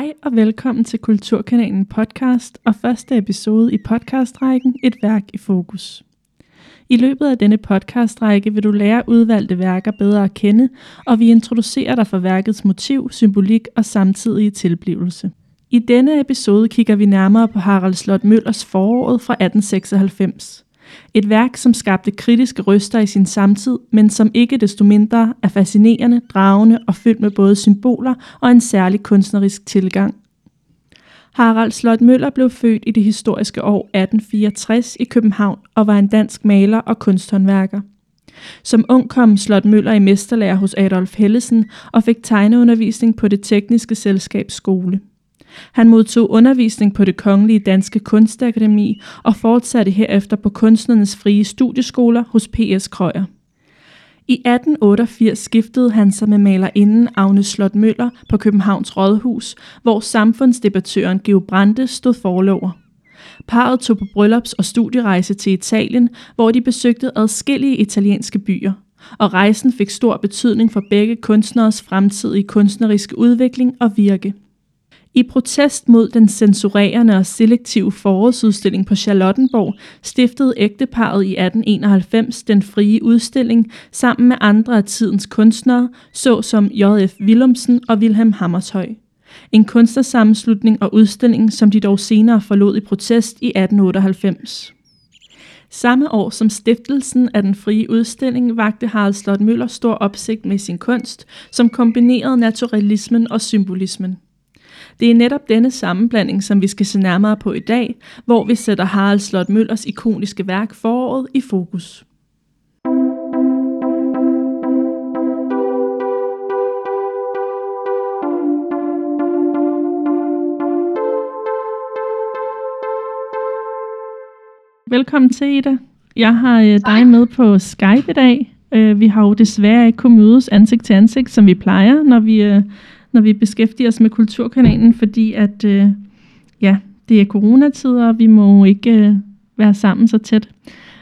Hej og velkommen til Kulturkanalen podcast og første episode i podcastrækken Et værk i fokus. I løbet af denne podcastrække vil du lære udvalgte værker bedre at kende, og vi introducerer dig for værkets motiv, symbolik og samtidige tilblivelse. I denne episode kigger vi nærmere på Harald Slot Møllers foråret fra 1896. Et værk, som skabte kritiske røster i sin samtid, men som ikke desto mindre er fascinerende, dragende og fyldt med både symboler og en særlig kunstnerisk tilgang. Harald Slot Møller blev født i det historiske år 1864 i København og var en dansk maler og kunsthåndværker. Som ung kom Slot Møller i mesterlærer hos Adolf Hellesen og fik tegneundervisning på det tekniske selskabs skole. Han modtog undervisning på det Kongelige Danske Kunstakademi og fortsatte herefter på kunstnernes frie studieskoler hos P.S. Krøyer. I 1888 skiftede han sig med malerinden Agnes Slot Møller på Københavns Rådhus, hvor samfundsdebattøren Geo Brande stod forlover. Parret tog på bryllups- og studierejse til Italien, hvor de besøgte adskillige italienske byer, og rejsen fik stor betydning for begge kunstneres fremtidige kunstneriske udvikling og virke. I protest mod den censurerende og selektive forårsudstilling på Charlottenborg stiftede ægteparet i 1891 den frie udstilling sammen med andre af tidens kunstnere, såsom J.F. Willumsen og Wilhelm Hammershøi. En kunstnersammenslutning og udstilling, som de dog senere forlod i protest i 1898. Samme år som stiftelsen af den frie udstilling vagte Harald Slot Møller stor opsigt med sin kunst, som kombinerede naturalismen og symbolismen. Det er netop denne sammenblanding, som vi skal se nærmere på i dag, hvor vi sætter Harald Slot Møllers ikoniske værk Foråret i fokus. Velkommen til, Ida. Jeg har øh, dig med på Skype i dag. Øh, vi har jo desværre ikke kunnet mødes ansigt til ansigt, som vi plejer, når vi øh, når vi beskæftiger os med Kulturkanalen, fordi at øh, ja, det er coronatider, og vi må ikke øh, være sammen så tæt.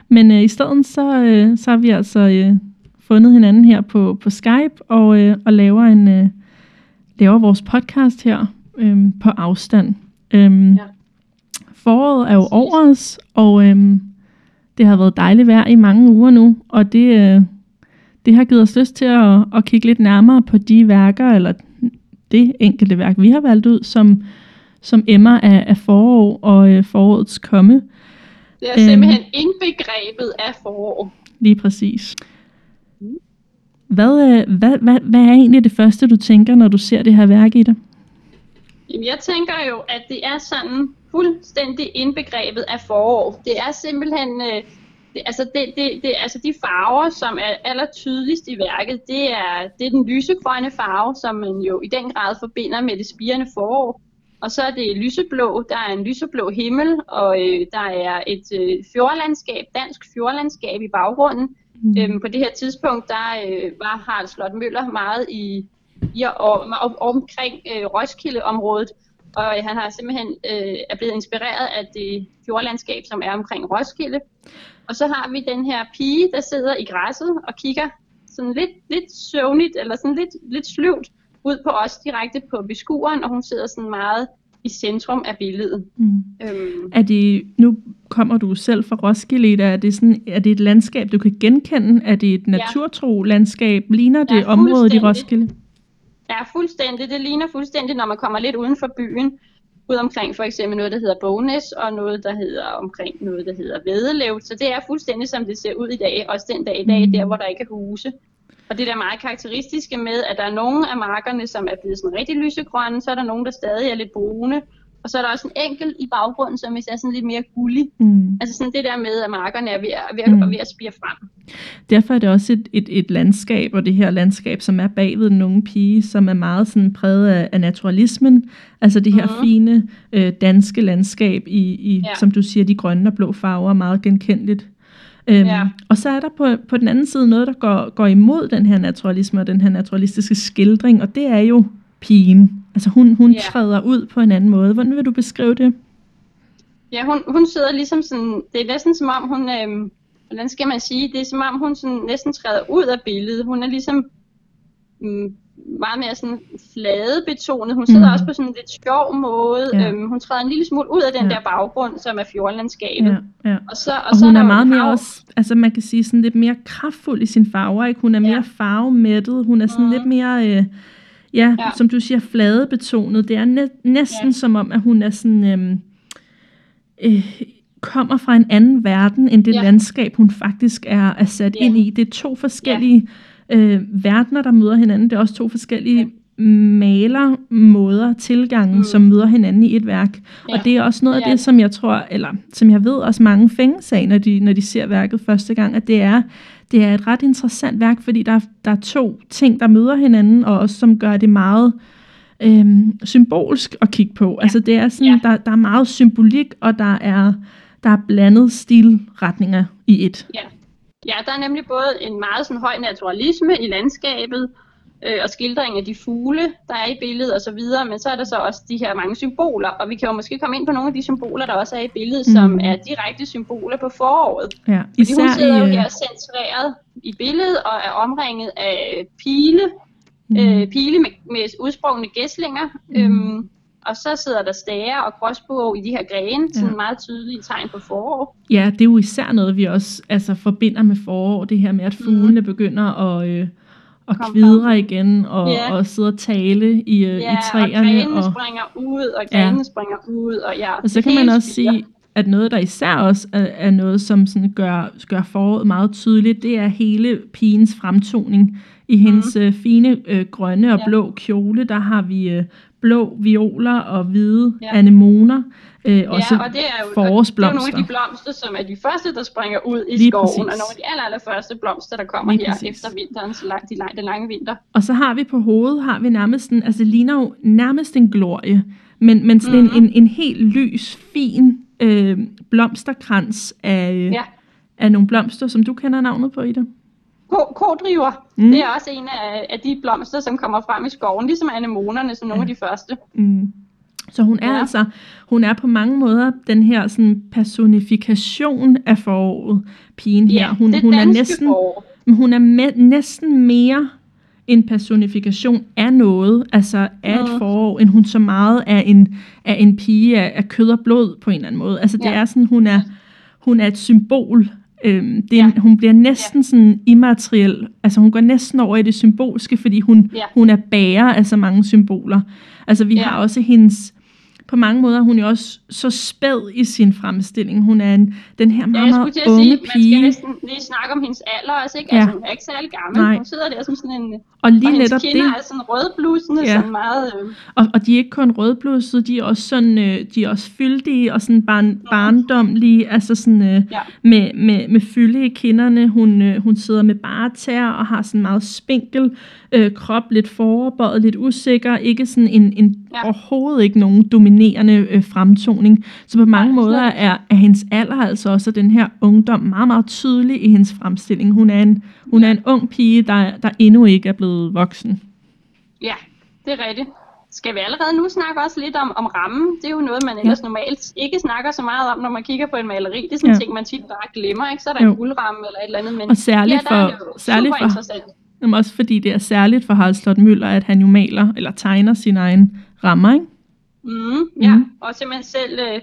Men øh, i stedet så, øh, så har vi altså øh, fundet hinanden her på, på Skype og, øh, og laver, en, øh, laver vores podcast her øh, på afstand. Øh, ja. Foråret er jo over os, og øh, det har været dejligt vejr i mange uger nu, og det, øh, det har givet os lyst til at, at kigge lidt nærmere på de værker, eller det enkelte værk, vi har valgt ud, som, som emmer af, af forår og øh, forårets komme. Det er simpelthen øhm. indbegrebet af forår. Lige præcis. Hvad, øh, hvad, hvad, hvad er egentlig det første, du tænker, når du ser det her værk i dig? Jamen, jeg tænker jo, at det er sådan fuldstændig indbegrebet af forår. Det er simpelthen... Øh, det, altså, det, det, det, altså de farver, som er aller tydeligst i værket, det er, det er den lysegrønne farve, som man jo i den grad forbinder med det spirende forår. Og så er det lyseblå, der er en lyseblå himmel, og øh, der er et øh, fjordlandskab, dansk fjordlandskab i baggrunden. Mm. Øhm, på det her tidspunkt, der øh, var Harald Slot Møller meget i, i og, og, omkring øh, Roskilde-området, og han har simpelthen øh, er blevet inspireret af det fjordlandskab, som er omkring Roskilde. Og så har vi den her pige, der sidder i græsset og kigger sådan lidt, lidt søvnigt, eller sådan lidt, lidt sløvt ud på os direkte på beskueren, og hun sidder sådan meget i centrum af billedet. Mm. Øhm. Er det, nu kommer du selv fra Roskilde, er det, sådan, er det et landskab, du kan genkende? Er det et naturtro landskab? Ligner det ja, området i Roskilde? Ja, fuldstændig. Det ligner fuldstændig, når man kommer lidt uden for byen ud omkring for eksempel noget, der hedder Bognæs, og noget, der hedder omkring noget, der hedder Vedelev. Så det er fuldstændig, som det ser ud i dag, også den dag i dag, mm. der hvor der ikke er huse. Og det er meget karakteristiske med, at der er nogle af markerne, som er blevet sådan rigtig lysegrønne, så er der nogle, der stadig er lidt brune, og så er der også en enkelt i baggrunden, som er sådan lidt mere gullig. Mm. Altså sådan det der med, at markerne er ved at, ved mm. ved at spire frem. Derfor er det også et, et, et landskab, og det her landskab, som er bagved den unge pige, som er meget sådan præget af, af naturalismen. Altså det her mm. fine øh, danske landskab i, i ja. som du siger, de grønne og blå farver, meget genkendeligt. Øhm, ja. Og så er der på, på den anden side noget, der går, går imod den her naturalisme og den her naturalistiske skildring, og det er jo pigen. Altså hun, hun ja. træder ud på en anden måde. Hvordan vil du beskrive det? Ja, hun, hun sidder ligesom sådan, det er næsten som om hun, øhm, hvordan skal man sige, det er som om hun sådan næsten træder ud af billedet. Hun er ligesom, mm, meget mere sådan fladebetonet. Hun sidder mm. også på sådan en lidt sjov måde. Ja. Øhm, hun træder en lille smule ud af den Ja. der baggrund, som er fjordlandskabet. Ja, ja. Og, så, og, Og så hun er jo meget et mere hav. også, altså man kan sige sådan lidt mere kraftfuld i sine farver, ikke? Hun er mere Ja. farvemættet, hun er sådan Mhm. lidt mere, øh, ja, ja, Ja. som du siger, fladebetonet. Det er næ- næsten Ja. som om, at hun er sådan, øhm, øh, kommer fra en anden verden, end det Ja. landskab, hun faktisk er, er sat Ja. ind i. Det er to forskellige øh, verdener, der møder hinanden. Det er også to forskellige malermåder, tilgangen, mm. Som møder hinanden i et værk. Ja. Ja. Og det er også noget af Ja. det, som jeg tror, eller som jeg ved også mange fænges af, når de, når de ser værket første gang, at det er, det er et ret interessant værk, fordi der, der er to ting, der møder hinanden, og også som gør det meget øhm, symbolsk at kigge på. Ja. Altså det er sådan, Ja. der, der er meget symbolik, og der er, der er blandet stilretninger i et. Ja. ja, der er nemlig både en meget sådan høj naturalisme i landskabet, øh, og skildring af de fugle, der er i billedet og så videre, men så er der så også de her mange symboler, og vi kan jo måske komme ind på nogle af de symboler, der også er i billedet, mm. som er direkte symboler på foråret. Ja, Fordi hun sidder jo øh, her centreret i billedet og er omringet af pile, mm, øh, pile med, med udsprungne gæslinger, Mhm. øhm, og så sidder der stager og gråsbog i de her grene, sådan Ja. meget tydelige tegn på forår. Ja, det er jo især noget, vi også altså, forbinder med forår, det her med, at fuglene mm. begynder at, øh, at Kom frem. igen, og, Ja. og sidde og tale i, øh, Ja, i og træerne. grenene Og, springer ud, og Ja. grenene springer ud, og ja. og så kan man også sige, at noget, der især også er, er noget, som sådan gør, gør foråret meget tydeligt, det er hele pigens fremtoning. I hendes mm. fine øh, grønne og Ja. blå kjole, der har vi øh, blå violer og hvide Ja. anemoner. Øh, også ja, og det er jo, det er nogle af de blomster, som er de første, der springer ud i Lige skoven, præcis. og nogle af de aller, aller første blomster, der kommer Lige her præcis. efter vinterens lang, de lang, den lange vinter. Og så har vi på hovedet, har vi nærmest en, altså det ligner jo nærmest en glorie, men, men sådan Mhm. en, en, en helt lys, fin øh, blomsterkrans af, Ja. af nogle blomster, som du kender navnet på, Ida. Ko- Kodriver, Mm. det er også en af, af de blomster, som kommer frem i skoven, ligesom anemonerne, som nogle af de første. Mm. Så hun er ja. Ja. altså, hun er på mange måder den her sådan personifikation af foråret, pigen her. Hun, det hun er næsten, forår. Hun er med, næsten mere en personifikation af noget, altså af et Mm. forår, end hun så meget er en, er en pige af, af kød og blod på en eller anden måde. Altså det Ja. er sådan, hun er, hun er et symbol. Øhm, det er, Ja. hun bliver næsten sådan immateriel. Altså hun går næsten over i det symbolske, fordi hun, Ja. hun er bærer af så mange symboler. Altså vi Ja. har også hendes på mange måder er hun jo også så spæd i sin fremstilling. Hun er en, den her Ja, meget, at unge sige, man skal pige. næsten lige snakke om hendes alder også, ikke? Ja. Altså, hun er ikke særlig gammel. Nej. Hun sidder der som sådan en... Og lige og netop det. er sådan rødblusende, Ja. ja. sådan meget... Øh, Og, og de er ikke kun rødblussede, de er også sådan, øh, de er også fyldige og sådan barn, barndomlige, altså sådan øh, ja. med, med, med fylde i kinderne. Hun, øh, hun sidder med bare tær og har sådan meget spinkel øh, krop, lidt foroverbøjet, lidt usikker, ikke sådan en, en Ja. overhovedet ikke nogen dominerende øh, fremtoning. Så på mange Nej, måder er, er hendes alder altså også og den her ungdom meget, meget tydelig i hendes fremstilling. Hun er en, hun er en ung pige, der, der endnu ikke er blevet voksen. ja, det er rigtigt. Skal vi allerede nu snakke også lidt om, om rammen? Det er jo noget, man ellers normalt ikke snakker så meget om, når man kigger på en maleri. Det er sådan Ja. en ting, man tit bare glemmer, ikke? Så er der Jo. en guldramme eller et eller andet. Men Og særligt ja, er for- særligt super for-. Jamen også fordi det er særligt for Harald Slot Møller, at han jo maler eller tegner sin egen rammer, ikke? Mm, ja, Mhm. og simpelthen selv øh,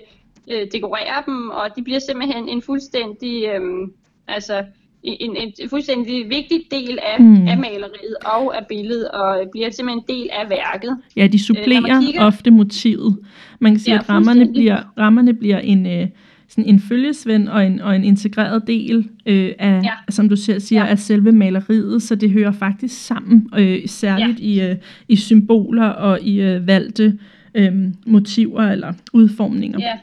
øh, dekorere dem, og de bliver simpelthen en fuldstændig, øh, altså en, en, en fuldstændig vigtig del af, Mm. mm. af maleriet og af billedet, og bliver simpelthen en del af værket. Ja, de supplerer Øh, kigger- ofte motivet. Man kan sige, Ja, at rammerne bliver, rammerne bliver en, øh, sådan en følgesvend og en, og en integreret del øh, af, Ja. som du selv siger, Ja. af selve maleriet, så det hører faktisk sammen, øh, særligt i, øh, i symboler og i øh, valgte øh, motiver eller udformninger. Ja.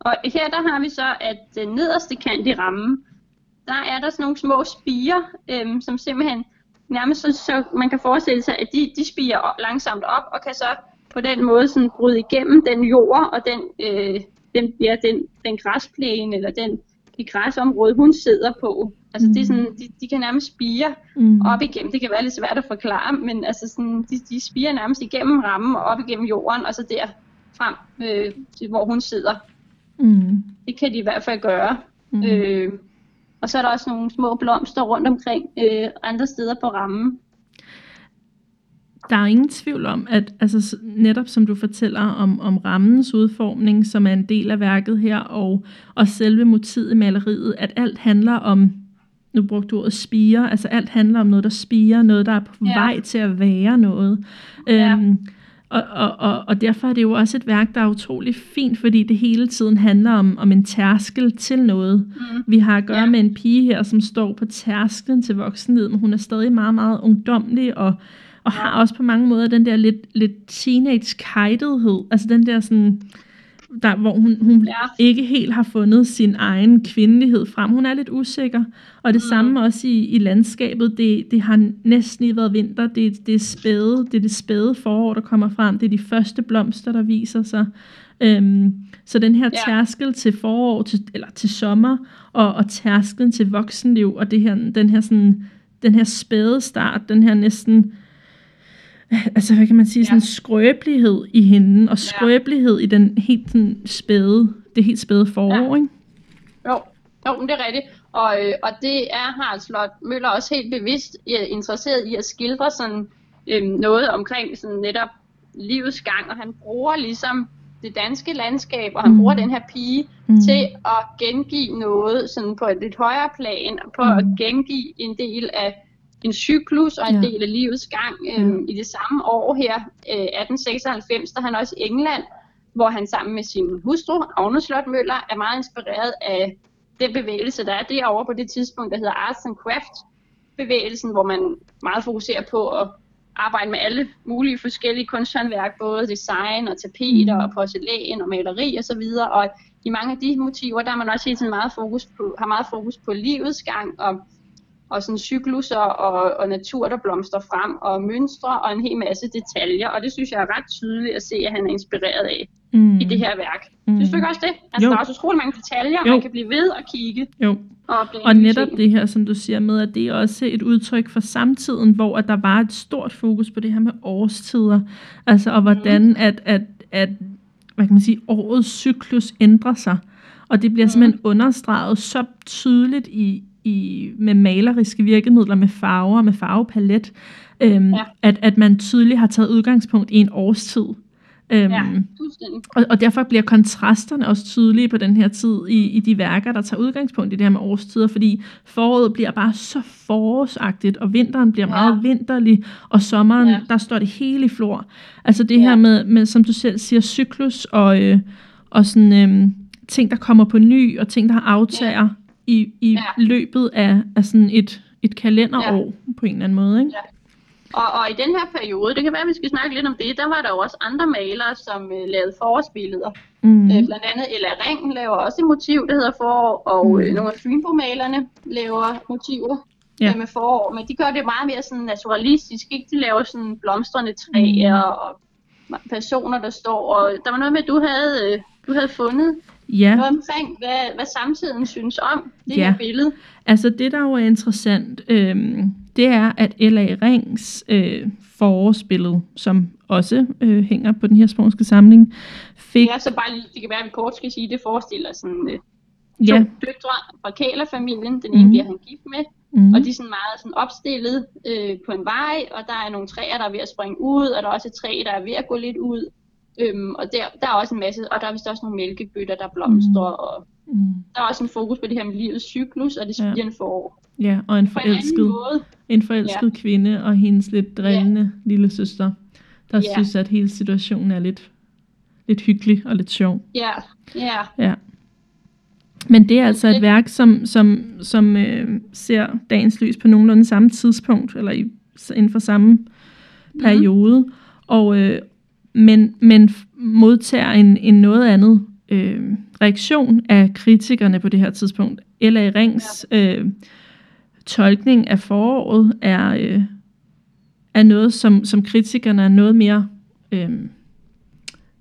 Og her der har vi så, at den nederste kant i rammen, der er der sådan nogle små spiger, øhm, som simpelthen nærmest så, så man kan forestille sig, at de, de spiger langsomt op, og kan så på den måde sådan bryde igennem den jord, og den, øh, den, ja, den, den græsplæne, eller den, det græsområde, hun sidder på. Altså det er sådan, de, de kan nærmest spire Mm. op igennem. Det kan være lidt svært at forklare, men altså sådan, de, de spiger nærmest igennem rammen og op igennem jorden, og så der frem øh, til, hvor hun sidder. Mm. Det kan de i hvert fald gøre. Mm. Mm. Øh, og så er der også nogle små blomster rundt omkring øh, andre steder på rammen. Der er ingen tvivl om, at altså, netop som du fortæller om, om rammens udformning, som er en del af værket her, og, og selve motivet i maleriet, at alt handler om, nu brugte du ordet spire, altså alt handler om noget, der spiger, noget, der er på ja. vej til at være noget. Ja. Øhm, og, og, og, og derfor er det jo også et værk, der er utrolig fint, fordi det hele tiden handler om, om en tærskel til noget. Mm. Vi har at gøre ja. med en pige her, som står på tærsklen til voksenlivet, men hun er stadig meget, meget ungdomlig, og, og ja. har også på mange måder den der lidt, lidt teenage kajtethed, altså den der sådan der, hvor hun, hun ja. ikke helt har fundet sin egen kvindelighed frem. Hun er lidt usikker, og det mm. samme også i, i landskabet. Det, det har næsten ikke været vinter. Det, det, er spæde, det er det spæde forår, der kommer frem. Det er de første blomster, der viser sig. Øhm, så den her ja. tærskel til forår, til, eller til sommer, og, og tærskelen til voksenliv, og det her, den her sådan, den her spæde start, den her næsten altså hvad kan man sige, ja. sådan skrøbelighed i hende, og skrøbelighed ja. i den helt sådan spæde, det helt spæde forår, ja. ikke? Jo, jo, men det er rigtigt. Og, øh, og det er Harald Slot Møller også helt bevidst interesseret i at skildre sådan øh, noget omkring sådan netop livets gang, og han bruger ligesom det danske landskab, og han mm. bruger den her pige mm. til at gengive noget sådan på et lidt højere plan, på mm. at gengive en del af en cyklus og en ja. del af livets gang øh, ja. i det samme år her, øh, 1896, der han også i England, hvor han sammen med sin hustru, Agne Slot Møller, er meget inspireret af den bevægelse, der er derovre på det tidspunkt, der hedder Arts and Craft bevægelsen, hvor man meget fokuserer på at arbejde med alle mulige forskellige kunsthåndværk, både design og tapeter og porcelæn og maleri osv. Og, og i mange af de motiver, der er man også hele tiden meget fokus på, har meget fokus på livets gang og og sådan cykluser og, og natur, der blomster frem, og mønstre og en hel masse detaljer. Og det synes jeg er ret tydeligt at se, at han er inspireret af mm. i det her værk. Mm. Synes du ikke også det? Altså, jo. der er også utrolig mange detaljer, jo. man kan blive ved at kigge. Jo. Og, og netop det her, som du siger med, at det er også et udtryk for samtiden, hvor at der var et stort fokus på det her med årstider. Altså, og hvordan mm. at, at, at hvad kan man sige, årets cyklus ændrer sig. Og det bliver mm. simpelthen understreget så tydeligt i, i, med maleriske virkemidler, med farver, med farvepalet, øhm, ja. at, at man tydeligt har taget udgangspunkt i en årstid. Øhm, ja, og, og derfor bliver kontrasterne også tydelige på den her tid i, i de værker, der tager udgangspunkt i det her med årstider, fordi foråret bliver bare så forårsagtigt, og vinteren bliver ja. meget vinterlig, og sommeren, ja. der står det hele i flor. Altså det ja. her med, med, som du selv siger, cyklus og, øh, og sådan, øh, ting, der kommer på ny, og ting, der aftager. Ja i, i ja. løbet af, af sådan et, et kalenderår ja. på en eller anden måde. Ikke? Ja. Og, og i den her periode, det kan være, at vi skal snakke lidt om det, der var der jo også andre malere, som uh, lavede forårsbilleder. Mm. Uh, blandt andet Ella Ring laver også et motiv, der hedder forår, og mm. uh, nogle af Fynbo-malerne laver motiver ja. uh, med forår, men de gør det meget mere sådan naturalistisk, ikke? De laver sådan blomstrende træer mm. og personer, der står, og der var noget med, at du havde, uh, du havde fundet Ja. Noget omkring, hvad, hvad samtiden synes om det ja. her billede. Altså det, der jo er interessant, øh, det er, at L.A. Rings øh, forårsbillede, som også øh, hænger på den her sprognske samling, fik... Ja, så bare lige, det kan være, at vi kort skal sige, det forestiller sådan øh, to ja. døtre fra Kælerfamilien. Den ene mm. bliver han gift med, mm. og de er sådan meget sådan opstillet øh, på en vej, og der er nogle træer, der er ved at springe ud, og der er også et træ, der er ved at gå lidt ud. Øhm, og der, der er også en masse, og der er vist også nogle mælkebøtter, der blomstrer, mm. og mm. der er også en fokus på det her med livets cyklus, og det spirende ja. forår. Ja, og en forelsket, en, en forelsket ja. kvinde og hendes lidt drillende ja. lille søster, der ja. synes, at hele situationen er lidt, lidt hyggelig og lidt sjov. Ja, ja. ja. Men det er altså et værk, som, som, som øh, ser dagens lys på nogenlunde samme tidspunkt, eller i, inden for samme mhm. periode. Mm. Og, øh, men, men modtager en, en noget andet øh, reaktion af kritikerne på det her tidspunkt. L.A. Rings ja. øh, tolkning af foråret er, øh, er noget, som, som kritikerne er noget mere øh,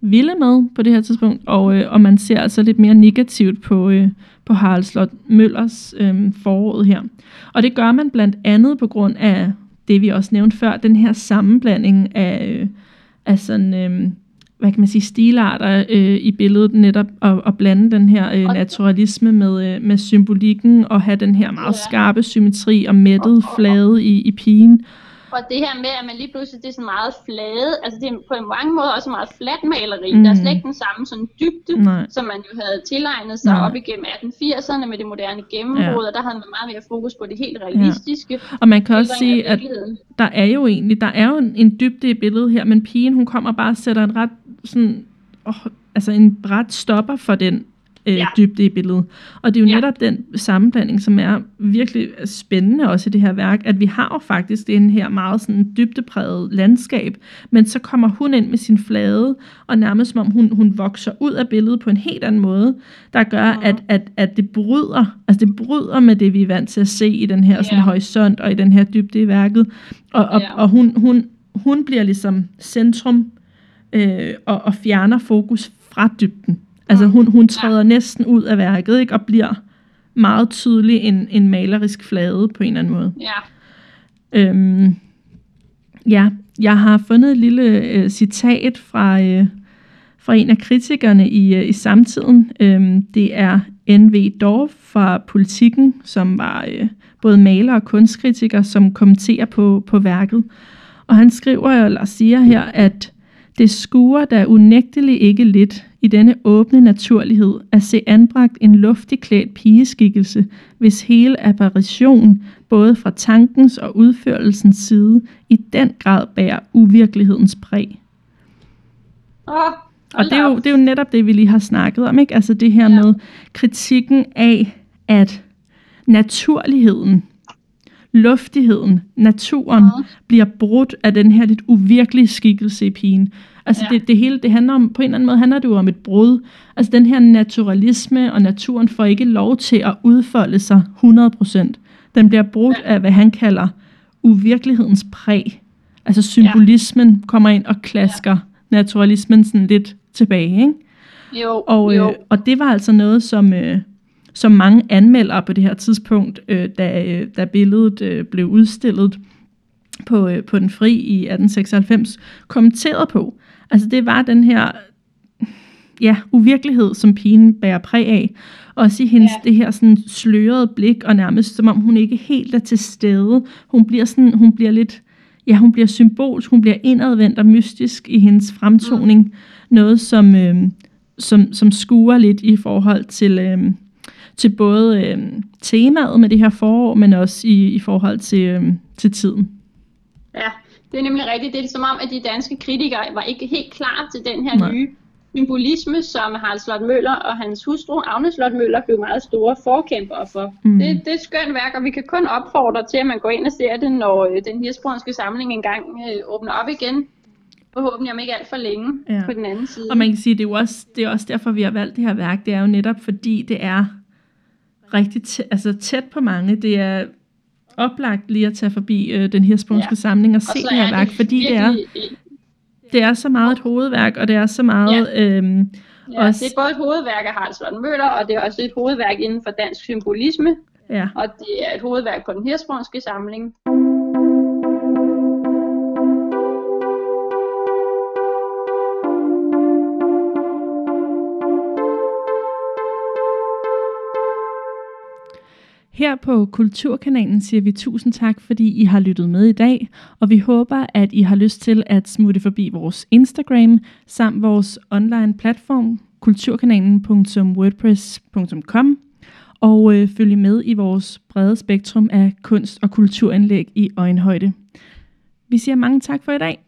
vilde med på det her tidspunkt, og, øh, og man ser altså lidt mere negativt på, øh, på Harald Slot Møllers øh, foråret her. Og det gør man blandt andet på grund af det, vi også nævnte før, den her sammenblanding af... Øh, af sådan, øh, hvad kan man sige, stilarter øh, i billedet netop, og, og blande den her øh, naturalisme med, øh, med symbolikken, og have den her meget skarpe symmetri og mættet flade i, i pigen. For det her med, at man lige pludselig det er sådan meget flade, altså det er på mange måder også meget fladt maleri. Mm. Der er slet ikke den samme sådan dybde, Nej. som man jo havde tilegnet sig Nej. op igennem 1880'erne med det moderne gennembrud, Ja. og der havde man meget mere fokus på det helt realistiske. Og man kan også sige, at der er jo egentlig, der er jo en, en dybde i billedet her, men pigen, hun kommer bare og sætter en ret sådan, oh, altså en ret stopper for den øh, ja. Ja. dybde i billedet. Og det er jo ja. Ja. netop den sammenblanding, som er virkelig spændende også i det her værk, at vi har jo faktisk den her meget sådan dybdepræget landskab, men så kommer hun ind med sin flade, og nærmest som om hun, hun vokser ud af billedet på en helt anden måde, der gør, Mhm. at, at, at det bryder, altså det bryder med det, vi er vant til at se i den her sådan, Ja. horisont og i den her dybde i værket. Og, og, Ja. og hun, hun, hun bliver ligesom centrum øh, og, og fjerner fokus fra dybden. Altså hun, hun træder ja. næsten ud af værket ikke, og bliver meget tydelig en, en malerisk flade på en eller anden måde. Ja, Øhm, ja, jeg har fundet et lille øh, citat fra, øh, fra en af kritikerne i, øh, i samtiden. Øhm, det er N.V. Dorf fra Politiken, som var øh, både maler og kunstkritiker, som kommenterer på, på værket. Og han skriver eller siger her, at det skuer da unægteligt ikke lidt i denne åbne naturlighed at se anbragt en luftig klædt pigeskikkelse, hvis hele apparition, både fra tankens og udførelsens side, i den grad bærer uvirkelighedens præg. Åh, Og det er, jo, det er jo netop det, vi lige har snakket om, ikke? Altså det her Ja. med kritikken af, at naturligheden, luftigheden, naturen Mhm. bliver brudt af den her lidt uvirkelige skikkelse i pigen. Altså Ja. det, det hele, det handler om, på en eller anden måde handler det jo om et brud. Altså den her naturalisme og naturen får ikke lov til at udfolde sig 100%. Den bliver brudt Ja. af, hvad han kalder uvirkelighedens præg. Altså symbolismen kommer ind og klasker naturalismen sådan lidt tilbage, ikke? Jo, Og, jo. øh, og det var altså noget, som, øh, som mange anmeldere på det her tidspunkt, øh, da, øh, da billedet øh, blev udstillet på, øh, på den fri i 1896, kommenterede på. Altså det var den her ja, uvirkelighed, som pigen bærer præg af. Også i hendes, ja. Det her sådan slørede blik, og nærmest som om hun ikke helt er til stede. Hun bliver, sådan, hun bliver lidt, ja, hun bliver symbolsk, hun bliver indadvendt og mystisk i hendes fremtoning. Mm. Noget, som, øh, som, som skuer lidt i forhold til, øh, til både øh, temaet med det her forår, men også i, i forhold til, øh, til tiden. Ja, det er nemlig rigtigt. Det er som om, at de danske kritikere var ikke helt klar til den her Nej. Nye symbolisme, som Harald Slot Møller og hans hustru Agnes Slot Møller blev meget store forkæmpere for. Mm. Det, det er et skønt værk, og vi kan kun opfordre til, at man går ind og ser det, når øh, den hirsbrunske samling engang øh, åbner op igen. Forhåbentlig om ikke alt for længe Ja. på den anden side. Og man kan sige, det er også, det er også derfor, vi har valgt det her værk. Det er jo netop, fordi det er rigtig tæ- altså tæt på mange. Det er oplagt lige at tage forbi øh, den hirsbrunske ja. Samling og Og se det her er værk, fordi det er, det er så meget et hovedværk, og det er så meget... Ja. Øhm, Ja, også, det er både et hovedværk af Harald Slot Møller, og det er også et hovedværk inden for dansk symbolisme, ja. og det er et hovedværk på den hirsbrunske samling. Her på Kulturkanalen siger vi tusind tak, fordi I har lyttet med i dag, og vi håber, at I har lyst til at smutte forbi vores Instagram samt vores online platform kulturkanalen.wordpress.com og øh, følge med i vores brede spektrum af kunst- og kulturanlæg i øjenhøjde. Vi siger mange tak for i dag.